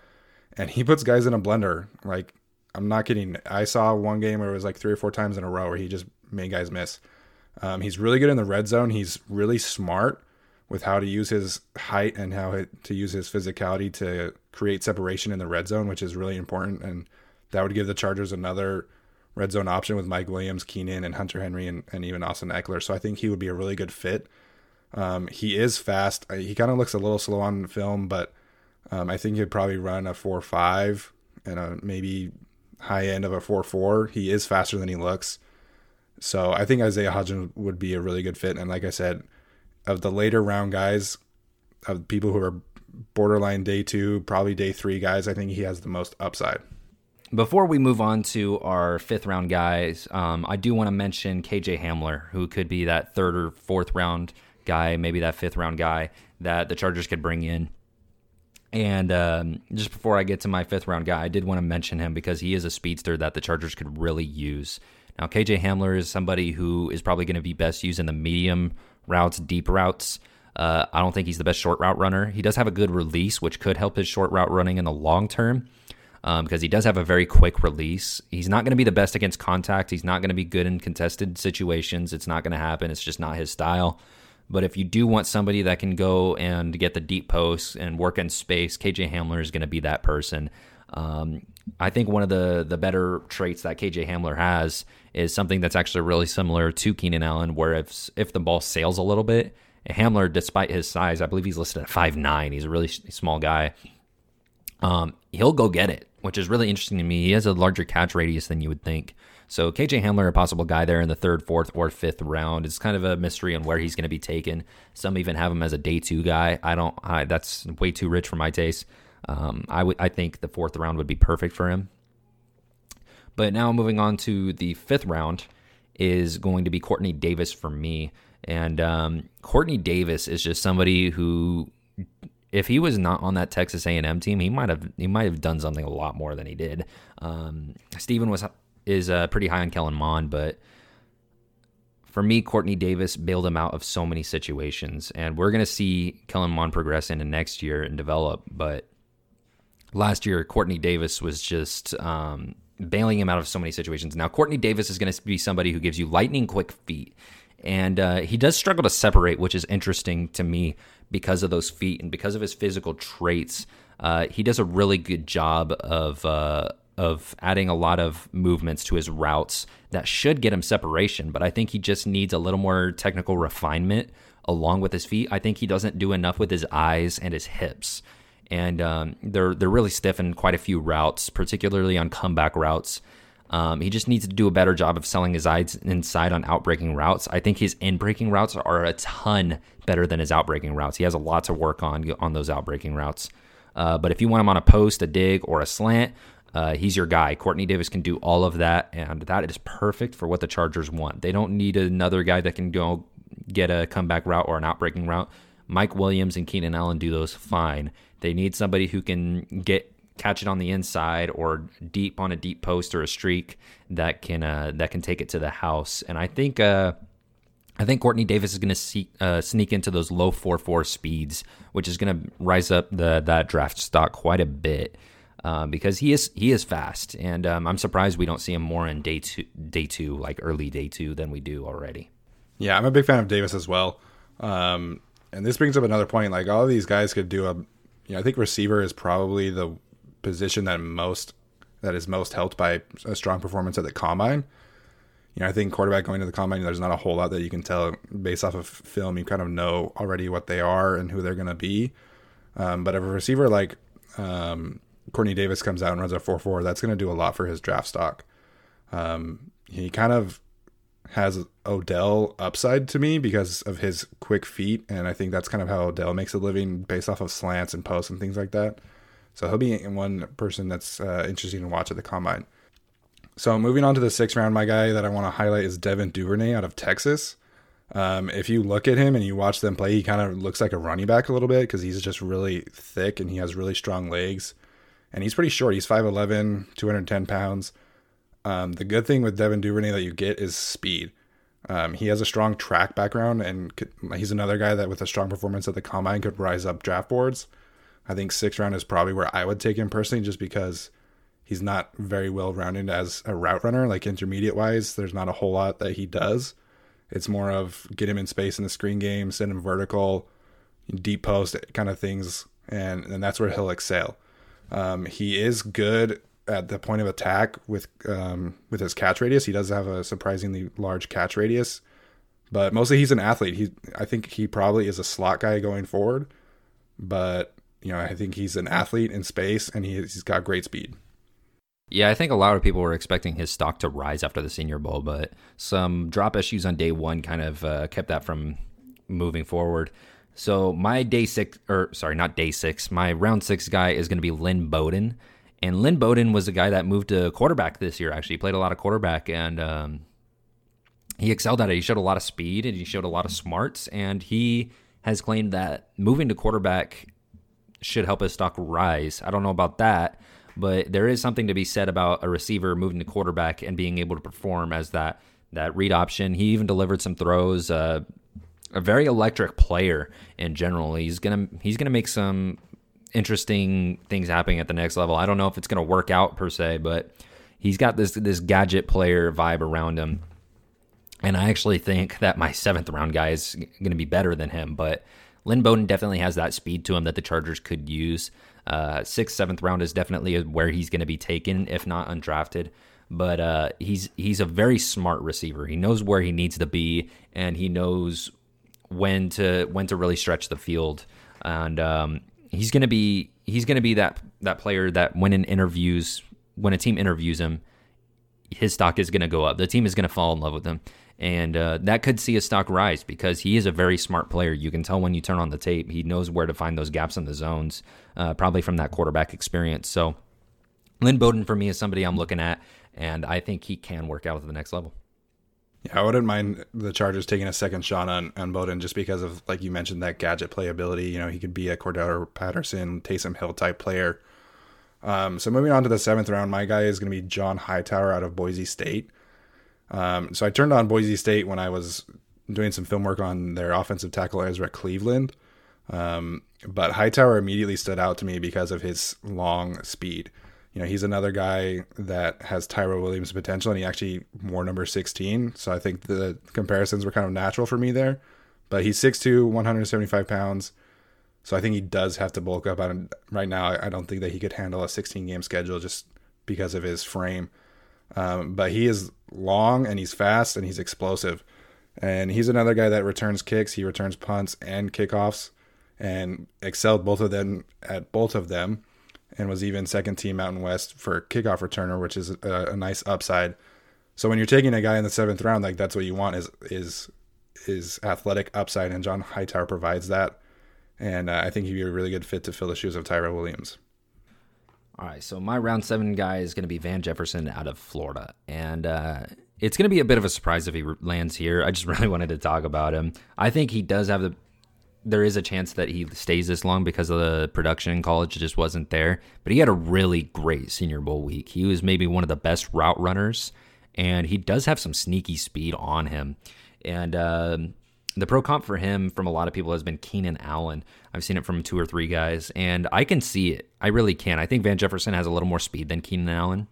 And he puts guys in a blender. Like, I'm not kidding. I saw one game where it was like three or four times in a row where he just made guys miss. Um, he's really good in the red zone. He's really smart with how to use his height and how to use his physicality to create separation in the red zone, which is really important. And that would give the Chargers another red zone option with Mike Williams, Keenan, and Hunter Henry, and, and even Austin Ekeler. So I think he would be a really good fit. Um, he is fast. He kind of looks a little slow on film, but um, I think he'd probably run a 4 5 and a maybe high end of a 4 4. He is faster than he looks. So I think Isaiah Hodgins would be a really good fit. And like I said, of the later round guys, of people who are borderline day two, probably day three guys, I think he has the most upside. Before we move on to our fifth round guys, um, I do want to mention KJ Hamler, who could be that third or fourth round guy, maybe that fifth round guy that the Chargers could bring in. And um, just before I get to my fifth round guy, I did want to mention him because he is a speedster that the Chargers could really use. Now, KJ Hamler is somebody who is probably going to be best used in the medium routes, deep routes. Uh, I don't think he's the best short route runner. He does have a good release, which could help his short route running in the long term um, because he does have a very quick release. He's not going to be the best against contact. He's not going to be good in contested situations. It's not going to happen. It's just not his style. But if you do want somebody that can go and get the deep posts and work in space, KJ Hamler is going to be that person. Um, I think one of the the better traits that KJ Hamler has is something that's actually really similar to Keenan Allen, where if if the ball sails a little bit, Hamler, despite his size, I believe he's listed at five nine. He's a really small guy. Um, he'll go get it, which is really interesting to me. He has a larger catch radius than you would think. So KJ Hamler, a possible guy there in the third, fourth, or fifth round. It's kind of a mystery on where he's going to be taken. Some even have him as a day two guy. I don't. I, that's way too rich for my taste. Um, I would. I think the fourth round would be perfect for him. But now moving on to the fifth round is going to be Quartney Davis for me. And um, Quartney Davis is just somebody who, if he was not on that Texas A&M team, he might have he might have done something a lot more than he did. Um, Steven was is uh, pretty high on Kellen Mond, but for me, Quartney Davis bailed him out of so many situations, and we're gonna see Kellen Mond progress into next year and develop. But last year, Quartney Davis was just um, bailing him out of so many situations. Now, Quartney Davis is going to be somebody who gives you lightning quick feet. And uh, he does struggle to separate, which is interesting to me because of those feet and because of his physical traits. Uh, he does a really good job of uh, of adding a lot of movements to his routes that should get him separation. But I think he just needs a little more technical refinement along with his feet. I think he doesn't do enough with his eyes and his hips, and um, they're they're really stiff in quite a few routes, particularly on comeback routes. Um, he just needs to do a better job of selling his eyes inside on outbreaking routes. I think his inbreaking routes are a ton better than his outbreaking routes. He has a lot to work on on those outbreaking routes. Uh, but if you want him on a post, a dig, or a slant, uh, he's your guy. Quartney Davis can do all of that, and that is perfect for what the Chargers want. They don't need another guy that can go get a comeback route or an outbreaking route. Mike Williams and Keenan Allen do those fine. They need somebody who can get catch it on the inside or deep on a deep post or a streak that can uh, that can take it to the house. And I think uh, I think Quartney Davis is going to uh, sneak into those low four four speeds, which is going to rise up the that draft stock quite a bit. Uh, because he is he is fast, and um, I'm surprised we don't see him more in day two, day two, like early day two, than we do already. Yeah, I'm a big fan of Davis as well. Um, and this brings up another point. Like all of these guys could do a, you know, I think receiver is probably the position that most that is most helped by a strong performance at the combine. You know, I think quarterback going to the combine, there's not a whole lot that you can tell based off of film. You kind of know already what they are and who they're going to be. Um, but if a receiver like um, Quartney Davis comes out and runs a 4 4, that's going to do a lot for his draft stock. Um, he kind of has Odell upside to me because of his quick feet. And I think that's kind of how Odell makes a living based off of slants and posts and things like that. So he'll be one person that's uh, interesting to watch at the combine. So moving on to the sixth round, my guy that I want to highlight is Devin Duvernay out of Texas. Um, if you look at him and you watch them play, he kind of looks like a running back a little bit because he's just really thick and he has really strong legs. And he's pretty short. He's 5'11, 210 pounds. Um, the good thing with Devin Duvernay that you get is speed. Um, he has a strong track background, and could, he's another guy that, with a strong performance at the combine, could rise up draft boards. I think sixth round is probably where I would take him personally, just because he's not very well rounded as a route runner. Like intermediate wise, there's not a whole lot that he does. It's more of get him in space in the screen game, send him vertical, deep post kind of things, and and that's where he'll excel. Um, he is good at the point of attack with um, with his catch radius. He does have a surprisingly large catch radius, but mostly he's an athlete. He I think he probably is a slot guy going forward, but you know I think he's an athlete in space and he, he's got great speed. Yeah, I think a lot of people were expecting his stock to rise after the Senior Bowl, but some drop issues on day one kind of uh, kept that from moving forward. So my day six, or sorry, not day six, my round six guy is going to be Lynn Bowden. And Lynn Bowden was a guy that moved to quarterback this year, actually. He played a lot of quarterback and um, he excelled at it. He showed a lot of speed and he showed a lot of smarts. And he has claimed that moving to quarterback should help his stock rise. I don't know about that, but there is something to be said about a receiver moving to quarterback and being able to perform as that that read option. He even delivered some throws. Uh, a very electric player in general. He's gonna he's gonna make some interesting things happening at the next level. I don't know if it's to work out per se, but he's got this this gadget player vibe around him. And I actually think that my seventh round guy is going to be better than him. But Lynn Bowden definitely has that speed to him that the Chargers could use. Uh, sixth, seventh round is definitely where he's going to be taken, if not undrafted. But uh, he's he's a very smart receiver. He knows where he needs to be, and he knows when to when to really stretch the field. And um, he's gonna be he's gonna be that that player that when in interviews when a team interviews him, his stock is gonna go up. The team is gonna fall in love with him. And uh, that could see his stock rise because he is a very smart player. You can tell when you turn on the tape. He knows where to find those gaps in the zones, uh, probably from that quarterback experience. So, Lynn Bowden for me is somebody I'm looking at, and I think he can work out at the next level. Yeah, I wouldn't mind the Chargers taking a second shot on, on Bowden just because of, like you mentioned, that gadget playability. You know, he could be a Cordarrelle Patterson, Taysom Hill type player. Um, so moving on to the seventh round, my guy is going to be John Hightower out of Boise State. Um, so I turned on Boise State when I was doing some film work on their offensive tackle Ezra Cleveland. Um, but Hightower immediately stood out to me because of his long speed. You know, he's another guy that has Tyrell Williams potential, and he actually wore number 16. So I think the comparisons were kind of natural for me there. But he's 6'2, 175 pounds. So I think he does have to bulk up. I right now, I don't think that he could handle a 16 game schedule just because of his frame. Um, but he is long and he's fast and he's explosive. And he's another guy that returns kicks. He returns punts and kickoffs and excelled both of them at both of them and was even second team Mountain West for kickoff returner, which is a, a nice upside. So when you're taking a guy in the seventh round, like that's what you want is is is athletic upside, and John Hightower provides that. And uh, I think he'd be a really good fit to fill the shoes of Tyrell Williams. All right, so my round seven guy is going to be Van Jefferson out of Florida, and uh, it's going to be a bit of a surprise if he lands here. I just [LAUGHS] really wanted to talk about him. I think he does have the. There is a chance that he stays this long because of the production in college just wasn't there. But he had a really great Senior Bowl week. He was maybe one of the best route runners, and he does have some sneaky speed on him. And um, the pro comp for him from a lot of people has been Keenan Allen. I've seen it from two or three guys, and I can see it. I really can. I think Van Jefferson has a little more speed than Keenan Allen,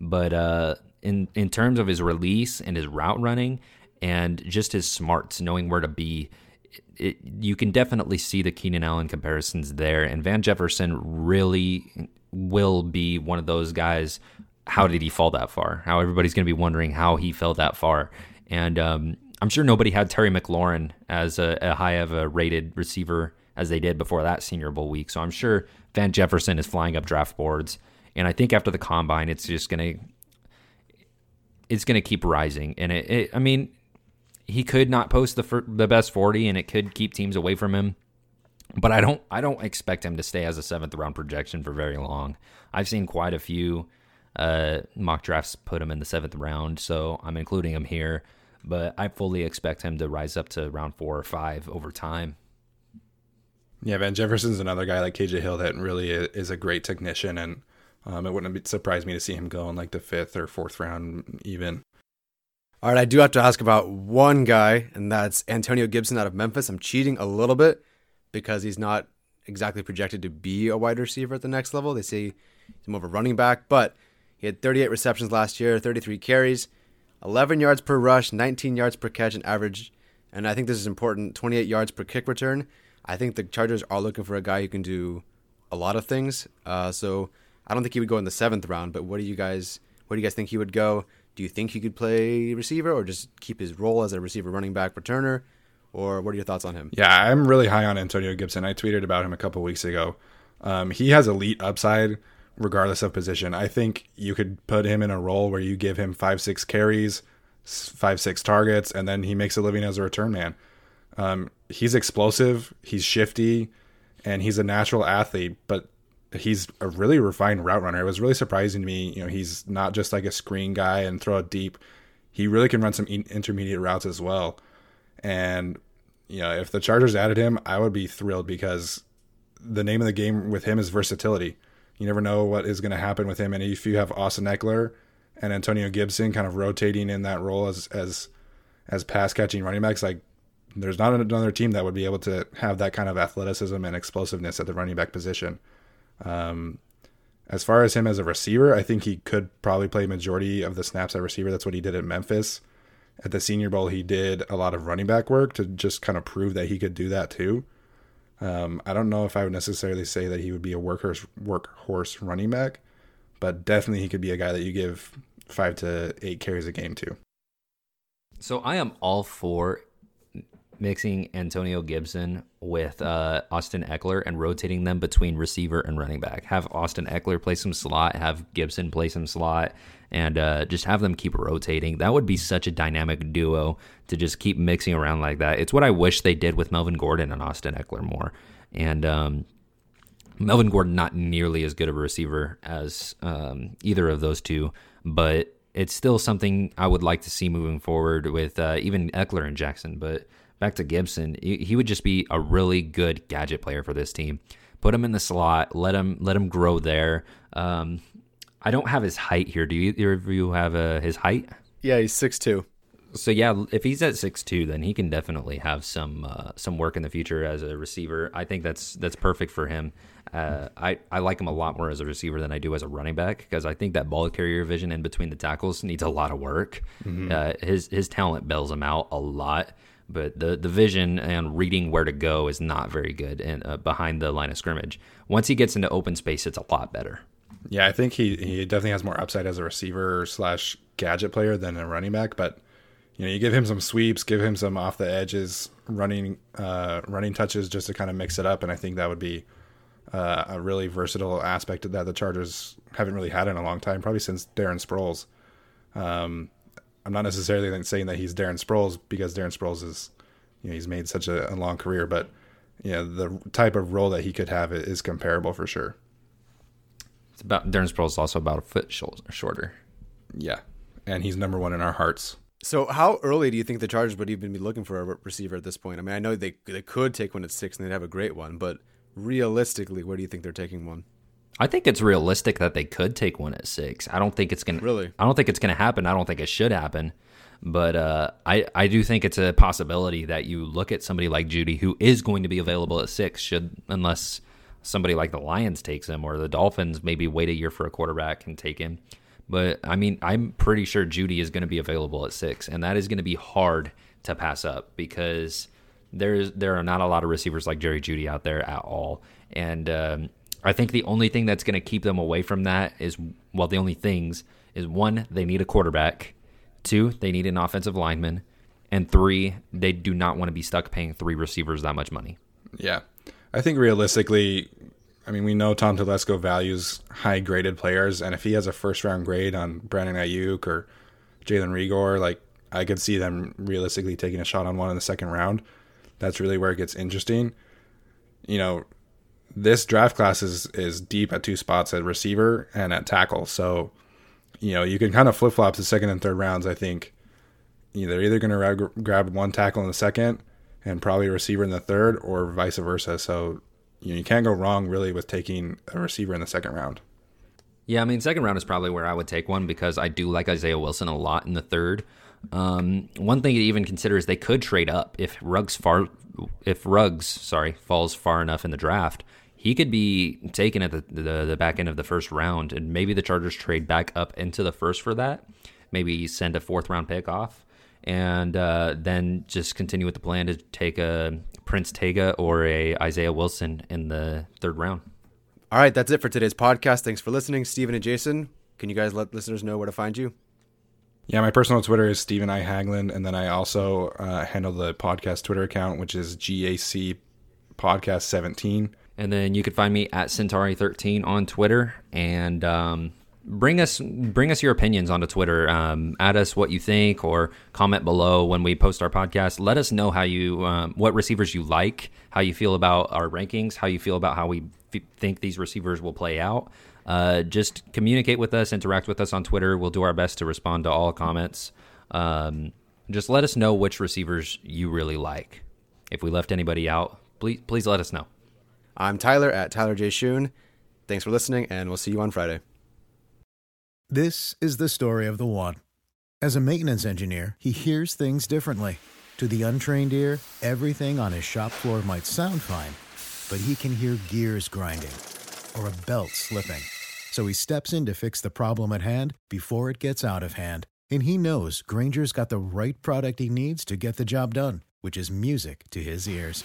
but uh, in in terms of his release and his route running and just his smarts, knowing where to be, it, you can definitely see the Keenan Allen comparisons there. And Van Jefferson really will be one of those guys. How did he fall that far? How everybody's going to be wondering how he fell that far, and um, I'm sure nobody had Terry McLaurin as a, a, high of a rated receiver as they did before that Senior Bowl week. So I'm sure Van Jefferson is flying up draft boards, and I think after the combine, it's just gonna it's gonna keep rising. And it, it I mean, he could not post the the best 40, and it could keep teams away from him. But I don't I don't expect him to stay as a seventh round projection for very long. I've seen quite a few uh, mock drafts put him in the seventh round, so I'm including him here but I fully expect him to rise up to round four or five over time. Yeah, Van Jefferson's another guy like KJ Hill that really is a great technician, and um, it wouldn't surprise me to see him go in like the fifth or fourth round, even. All right, I do have to ask about one guy, and that's Antonio Gibson out of Memphis. I'm cheating a little bit because he's not exactly projected to be a wide receiver at the next level. They say he's more of a running back, but he had 38 receptions last year, 33 carries. 11 yards per rush, 19 yards per catch, and average. And I think this is important 28 yards per kick return. I think the Chargers are looking for a guy who can do a lot of things. Uh, so I don't think he would go in the seventh round. But what do you guys? Where do you guys think he would go? Do you think he could play receiver or just keep his role as a receiver, running back, returner? Or what are your thoughts on him? Yeah, I'm really high on Antonio Gibson. I tweeted about him a couple weeks ago. Um, he has elite upside regardless of position. I think you could put him in a role where you give him five, six carries, five, six targets, and then he makes a living as a return man. Um, he's explosive, he's shifty, and he's a natural athlete, but he's a really refined route runner. It was really surprising to me. You know, he's not just like a screen guy and throw it deep. He really can run some intermediate routes as well. And you know, if the Chargers added him, I would be thrilled because the name of the game with him is versatility. You never know what is going to happen with him. And if you have Austin Ekeler and Antonio Gibson kind of rotating in that role as as as pass catching running backs, like there's not another team that would be able to have that kind of athleticism and explosiveness at the running back position. Um, as far as him as a receiver, I think he could probably play majority of the snaps at receiver. That's what he did at Memphis. At the Senior Bowl, he did a lot of running back work to just kind of prove that he could do that too. Um, I don't know if I would necessarily say that he would be a workhorse workhorse running back, but definitely he could be a guy that you give five to eight carries a game to. So I am all for mixing Antonio Gibson with uh, Austin Ekeler and rotating them between receiver and running back. Have Austin Ekeler play some slot, have Gibson play some slot, and uh, just have them keep rotating. That would be such a dynamic duo to just keep mixing around like that. It's what I wish they did with Melvin Gordon and Austin Ekeler more. And um, Melvin Gordon not nearly as good of a receiver as um, either of those two, but it's still something I would like to see moving forward with uh, even Ekeler and Jackson. But back to Gibson, he would just be a really good gadget player for this team. Put him in the slot, let him let him grow there. Um, I don't have his height here. Do you, either of you have uh, his height? Yeah, he's six two. So yeah, if he's at six two, then he can definitely have some uh, some work in the future as a receiver. I think that's that's perfect for him. Uh, I I like him a lot more as a receiver than I do as a running back because I think that ball carrier vision in between the tackles needs a lot of work. Mm-hmm. Uh, his his talent bails him out a lot, but the the vision and reading where to go is not very good and uh, behind the line of scrimmage. Once he gets into open space, it's a lot better. Yeah, I think he he definitely has more upside as a receiver slash gadget player than a running back, but you know, you give him some sweeps, give him some off the edges running uh, running touches just to kind of mix it up, and I think that would be uh, a really versatile aspect that the Chargers haven't really had in a long time, probably since Darren Sproles. Um, I'm not necessarily saying that he's Darren Sproles because Darren Sproles is, you know, he's made such a, a long career, but you know, the type of role that he could have is comparable for sure. It's about Darren Sproles is also about a foot shorter. Yeah, and he's number one in our hearts. So, how early do you think the Chargers would even be looking for a receiver at this point? I mean, I know they they could take one at six and they'd have a great one, but realistically, where do you think they're taking one? I think it's realistic that they could take one at six. I don't think it's gonna really. I don't think it's gonna happen. I don't think it should happen. But uh, I I do think it's a possibility that you look at somebody like Jeudy who is going to be available at six. Should unless somebody like the Lions takes him or the Dolphins maybe wait a year for a quarterback and take him. But I mean, I'm pretty sure Jeudy is going to be available at six, and that is going to be hard to pass up because there's there are not a lot of receivers like Jerry Jeudy out there at all. And um, I think the only thing that's going to keep them away from that is well, the only things is one, they need a quarterback. Two, they need an offensive lineman. And three, they do not want to be stuck paying three receivers that much money. Yeah. I think realistically, I mean, we know Tom Telesco values high graded players, and if he has a first round grade on Brandon Aiyuk or Jalen Reagor, like I could see them realistically taking a shot on one in the second round. That's really where it gets interesting. You know, this draft class is is deep at two spots at receiver and at tackle. So, you know, you can kind of flip flop the second and third rounds. I think you they're either going to grab one tackle in the second and probably a receiver in the third, or vice versa. So you know, you can't go wrong really with taking a receiver in the second round. Yeah, I mean, second round is probably where I would take one because I do like Isaiah Wilson a lot in the third. Um, one thing to even consider is they could trade up if Ruggs far, if Ruggs, sorry, falls far enough in the draft. He could be taken at the, the, the back end of the first round, and maybe the Chargers trade back up into the first for that. Maybe send a fourth round pick off, and uh, then just continue with the plan to take a Prince Tega or a Isaiah Wilson in the third round. All right, that's it for today's podcast. Thanks for listening, Stephen and Jason. Can you guys let listeners know where to find you? Yeah, my personal Twitter is Stephen I Haglund, and then I also uh, handle the podcast Twitter account, which is GAC Podcast 17. And then you can find me at Centauri13 on Twitter, and um, bring us bring us your opinions onto Twitter. Um, add us what you think, or comment below when we post our podcast. Let us know how you um, what receivers you like, how you feel about our rankings, how you feel about how we f- think these receivers will play out. Uh, just communicate with us, interact with us on Twitter. We'll do our best to respond to all comments. Um, just let us know which receivers you really like. If we left anybody out, please please let us know. I'm Tyler at Tyler J. Shoon. Thanks for listening, and we'll see you on Friday. This is the story of the one. As a maintenance engineer, he hears things differently. To the untrained ear, everything on his shop floor might sound fine, but he can hear gears grinding or a belt slipping. So he steps in to fix the problem at hand before it gets out of hand. And he knows Grainger's got the right product he needs to get the job done, which is music to his ears.